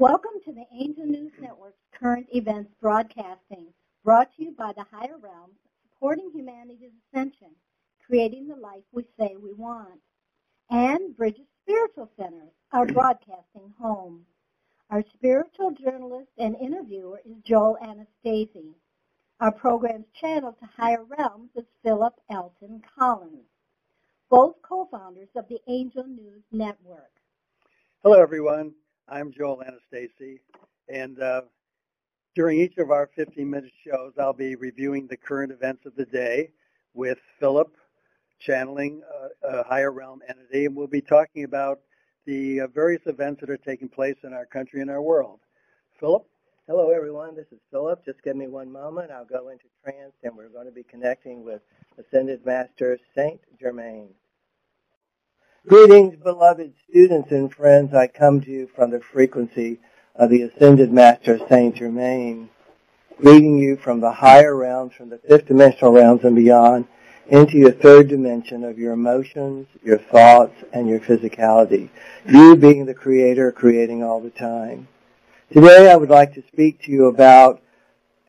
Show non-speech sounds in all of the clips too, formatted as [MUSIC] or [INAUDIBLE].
Welcome to the Angel News Network's current events broadcasting, brought to you by the Higher Realms, supporting humanity's ascension, creating the life we say we want, and Bridges Spiritual Center, our [CLEARS THROAT] broadcasting home. Our spiritual journalist and interviewer is Joel Anastasi. Our program's channel to higher realms is Philip Elton Collins, both co-founders of the Angel News Network. Hello, everyone. I'm Joel Anastasi, and uh, during each of our 15-minute shows, I'll be reviewing the current events of the day with Philip, channeling a, higher realm entity, and we'll be talking about the uh, various events that are taking place in our country and our world. Philip? Hello, everyone. This is Philip. Just give me one moment. I'll go into trance, and we're going to be connecting with Ascended Master Saint Germain. Greetings, beloved students and friends. I come to you from the frequency of the Ascended Master Saint Germain, greeting you from the higher realms, from the fifth dimensional realms and beyond, into your third dimension of your emotions, your thoughts, and your physicality. You being the creator, creating all the time. Today I would like to speak to you about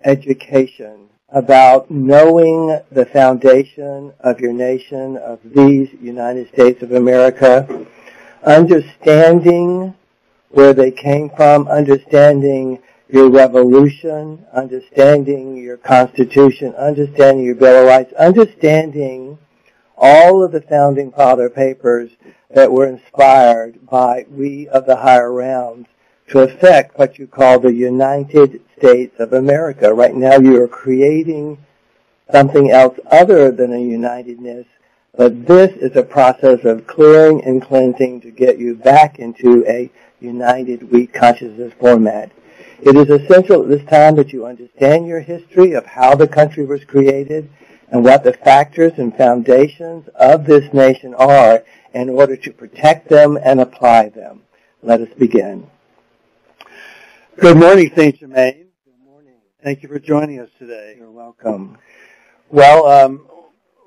education, about knowing the foundation of your nation, of these United States of America, understanding where they came from, understanding your revolution, understanding your constitution, understanding your Bill of Rights, understanding all of the founding father papers that were inspired by we of the higher realms to affect what you call the United States of America. Right now you are creating something else other than a unitedness, but this is a process of clearing and cleansing to get you back into a united we consciousness format. It is essential at this time that you understand your history of how the country was created and what the factors and foundations of this nation are in order to protect them and apply them. Let us begin. Good morning, St. Germain. Good morning. Thank you for joining us today. You're welcome. Well, um,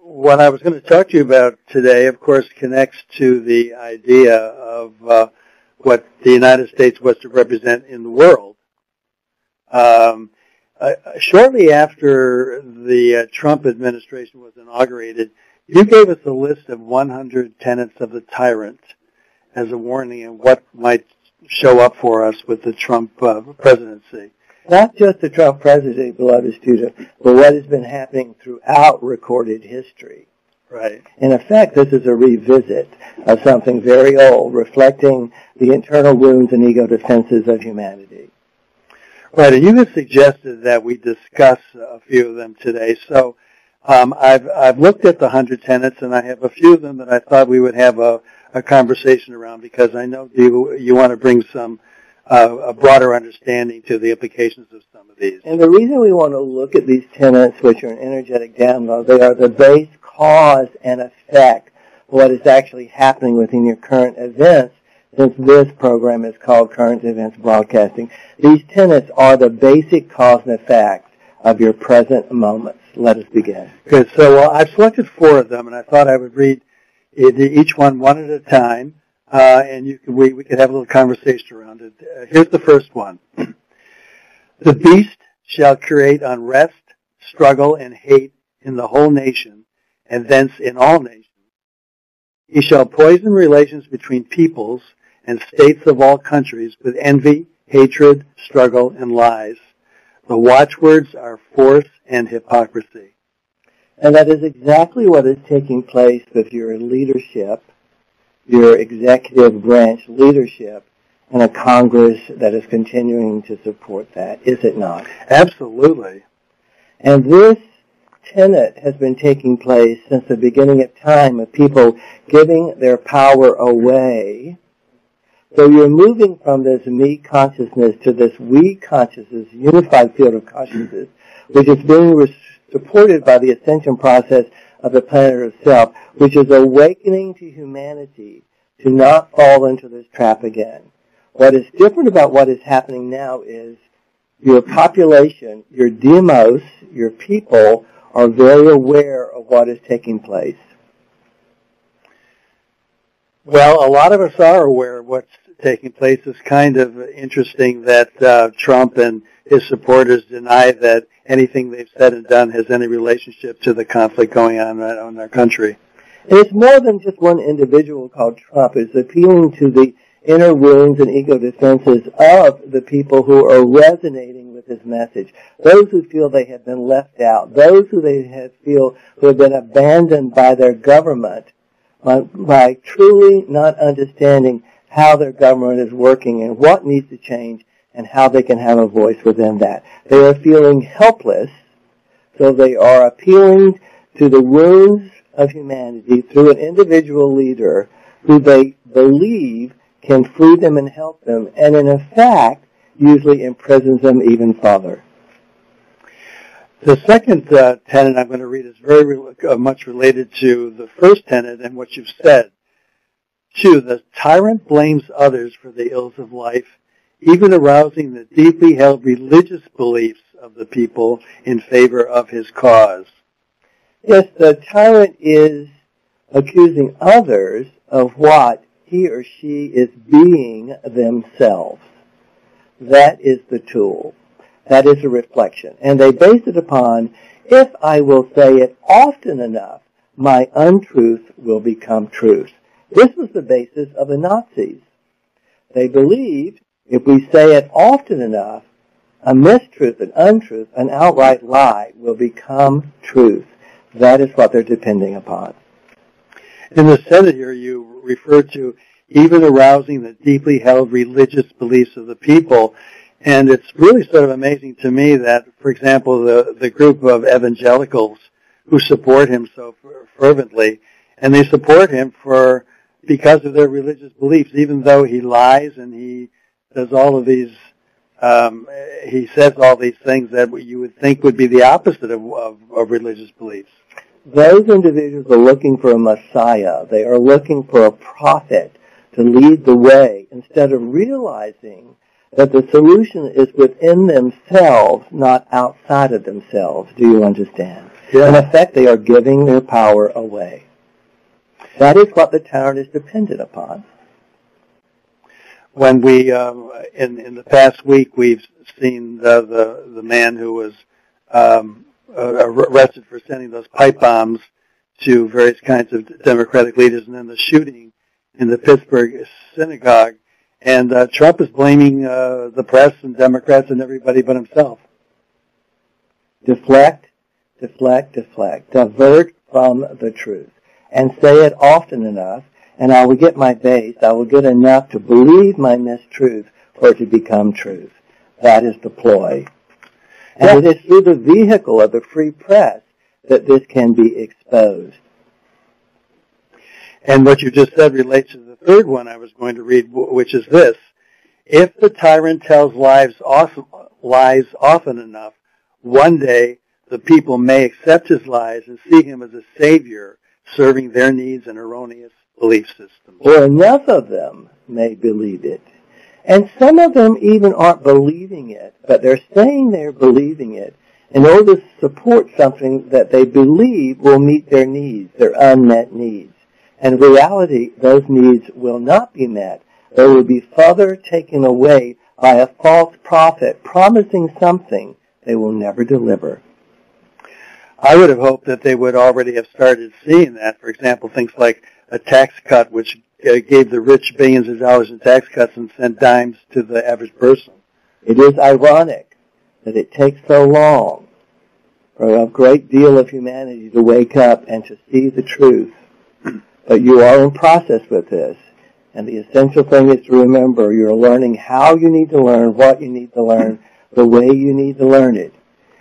what I was going to talk to you about today, of course, connects to the idea of uh, what the United States was to represent in the world. Um, uh, shortly after the uh, Trump administration was inaugurated, you gave us a list of 100 tenets of the tyrant as a warning of what might show up for us with the Trump uh, presidency. Not just the Trump presidency, beloved student, but what has been happening throughout recorded history. Right. In effect, this is a revisit of something very old, reflecting the internal wounds and ego defenses of humanity. Right, and you had suggested that we discuss a few of them today. So um, I've I've looked at the hundred tenets, and I have a few of them that I thought we would have a a conversation around because I know you, you want to bring some uh, a broader understanding to the implications of some of these. And the reason we want to look at these tenets, which are an energetic download, they are the base cause and effect of what is actually happening within your current events since this program is called Current Events Broadcasting. These tenets are the basic cause and effect of your present moments. Let us begin. Good. So uh, I've selected four of them, and I thought I would read each one one at a time, uh, and you can, we, we could have a little conversation around it. Uh, here's the first one. [CLEARS THROAT] the beast shall create unrest, struggle, and hate in the whole nation, and thence in all nations. He shall poison relations between peoples and states of all countries with envy, hatred, struggle, and lies. The watchwords are force and hypocrisy. And that is exactly what is taking place with your leadership, your executive branch leadership, and a Congress that is continuing to support that, is it not? Absolutely. And this tenet has been taking place since the beginning of time of people giving their power away. So you're moving from this me consciousness to this we consciousness, unified field of consciousness, which is being supported by the ascension process of the planet itself, which is awakening to humanity to not fall into this trap again. What is different about what is happening now is your population, your demos, your people are very aware of what is taking place. Well, a lot of us are aware of what's taking place. It's kind of interesting that uh, Trump and his supporters deny that anything they've said and done has any relationship to the conflict going on right in our country. And it's more than just one individual called Trump. It's appealing to the inner wounds and ego defenses of the people who are resonating with his message. Those who feel they have been left out. Those who they have feel who have been abandoned by their government by, by truly not understanding how their government is working and what needs to change and how they can have a voice within that. They are feeling helpless, so they are appealing to the wounds of humanity through an individual leader who they believe can free them and help them, and in effect, usually imprisons them even further. The second uh, tenet I'm going to read is very re- uh, much related to the first tenet and what you've said. Two, the tyrant blames others for the ills of life, even arousing the deeply held religious beliefs of the people in favor of his cause. Yes, the tyrant is accusing others of what he or she is being themselves. That is the tool. That is a reflection. And they base it upon, if I will say it often enough, my untruth will become truth. This was the basis of the Nazis. They believed if we say it often enough, a mistruth, an untruth, an outright lie will become truth. That is what they're depending upon. In the tenet here, you refer to even arousing the deeply held religious beliefs of the people. And it's really sort of amazing to me that, for example, the, the group of evangelicals who support him so fervently, and they support him for, because of their religious beliefs, even though he lies and he does all of these, um, he says all these things that you would think would be the opposite of, of, of religious beliefs. Those individuals are looking for a Messiah. They are looking for a prophet to lead the way instead of realizing that the solution is within themselves, not outside of themselves. Do you understand? Yeah. In effect, they are giving their power away. That is what the tyrant is dependent upon. When we, um, in, in the past week, we've seen the, the, the man who was um, arrested for sending those pipe bombs to various kinds of Democratic leaders, and then the shooting in the Pittsburgh synagogue and uh, Trump is blaming uh, the press and Democrats and everybody but himself. Deflect, deflect, deflect. Divert from the truth. And say it often enough, and I will get my base. I will get enough to believe my mistruth for it to become truth. That is the ploy. And it is through the vehicle of the free press that this can be exposed. And what you just said relates to the third one I was going to read, which is this. If the tyrant tells lies often, lies often enough, one day the people may accept his lies and see him as a savior serving their needs and erroneous belief systems. Or enough of them may believe it. And some of them even aren't believing it, but they're saying they're believing it in order to support something that they believe will meet their needs, their unmet needs. And in reality, those needs will not be met. They will be further taken away by a false prophet promising something they will never deliver. I would have hoped that they would already have started seeing that. For example, things like a tax cut which uh, gave the rich billions of dollars in tax cuts and sent dimes to the average person. It is ironic that it takes so long for a great deal of humanity to wake up and to see the truth but you are in process with this. And the essential thing is to remember you're learning how you need to learn, what you need to learn, the way you need to learn it.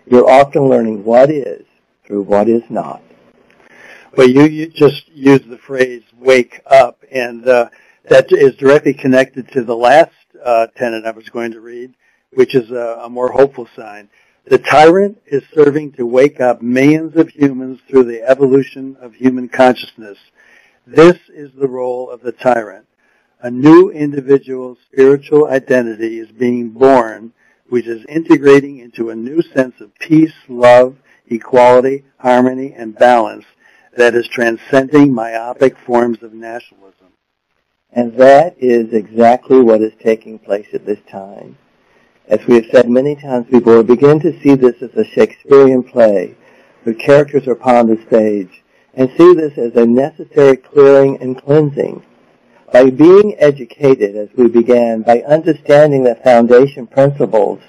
You're often learning what is through what is not. Well, you, you just used the phrase "wake up," and uh, that is directly connected to the last uh, tenet I was going to read, which is a, a more hopeful sign. The tyrant is serving to wake up millions of humans through the evolution of human consciousness this is the role of the tyrant. A new individual spiritual identity is being born, which is integrating into a new sense of peace, love, equality, harmony, and balance that is transcending myopic forms of nationalism. And that is exactly what is taking place at this time. As we have said many times before, we begin to see this as a Shakespearean play where characters are upon the stage and see this as a necessary clearing and cleansing. By being educated, as we began, by understanding the foundation principles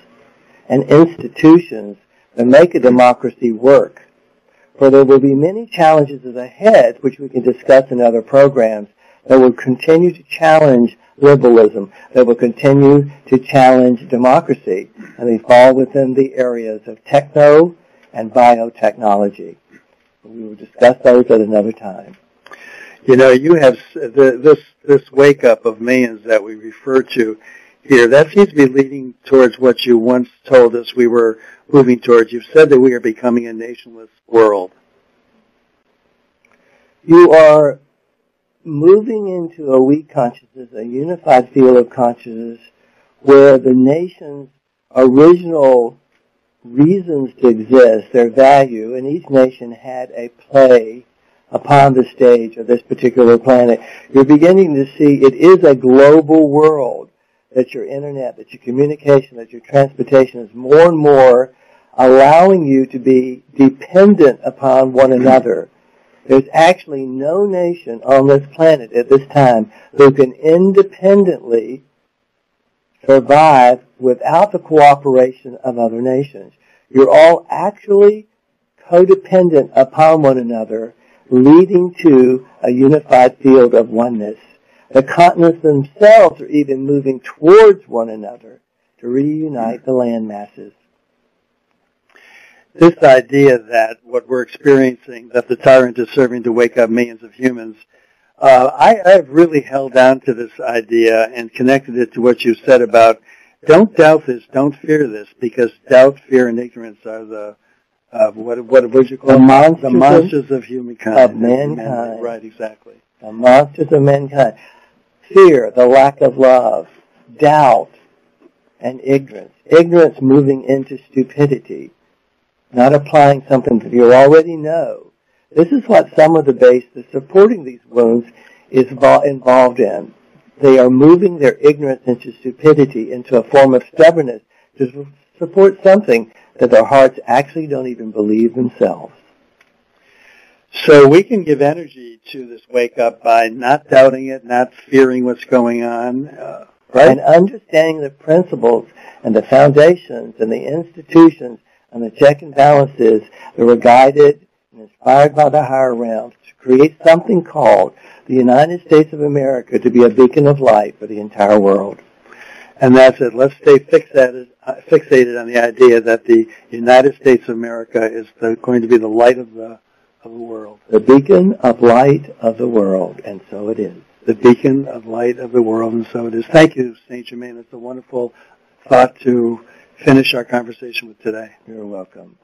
and institutions that make a democracy work, for there will be many challenges ahead, which we can discuss in other programs, that will continue to challenge liberalism, that will continue to challenge democracy, and they fall within the areas of techno and biotechnology. We will discuss those at another time. You know, you have this this wake up of millions that we refer to here. That seems to be leading towards what you once told us we were moving towards. You've said that we are becoming a nationless world. You are moving into a we consciousness, a unified field of consciousness, where the nation's original reasons to exist, their value, and each nation had a play upon the stage of this particular planet. You're beginning to see it is a global world that your internet, that your communication, that your transportation is more and more allowing you to be dependent upon one mm-hmm. another. There's actually no nation on this planet at this time who can independently survive without the cooperation of other nations. You're all actually codependent upon one another, leading to a unified field of oneness. The continents themselves are even moving towards one another to reunite the land masses. This idea that what we're experiencing, that the tyrant is serving to wake up millions of humans, uh, I, I've really held on to this idea and connected it to what you said about don't doubt this, don't fear this, because doubt, fear, and ignorance are the uh, what what would you call the monsters, the monsters of humankind, of mankind. Right, exactly. The monsters of mankind. Fear, the lack of love, doubt, and ignorance. Ignorance moving into stupidity not applying something that you already know. This is what some of the base that's supporting these wounds is involved in. They are moving their ignorance into stupidity, into a form of stubbornness to support something that their hearts actually don't even believe themselves. So we can give energy to this wake up by not doubting it, not fearing what's going on, uh, right? And understanding the principles and the foundations and the institutions and the check and balances that were guided and inspired by the higher realms to create something called the United States of America to be a beacon of light for the entire world. And that's it. Let's stay fixated, uh, fixated on the idea that the United States of America is the, going to be the light of the of the world. The beacon of light of the world, and so it is. The beacon of light of the world, and so it is. Thank you, St. Germain. It's a wonderful thought to finish our conversation with today. You're welcome.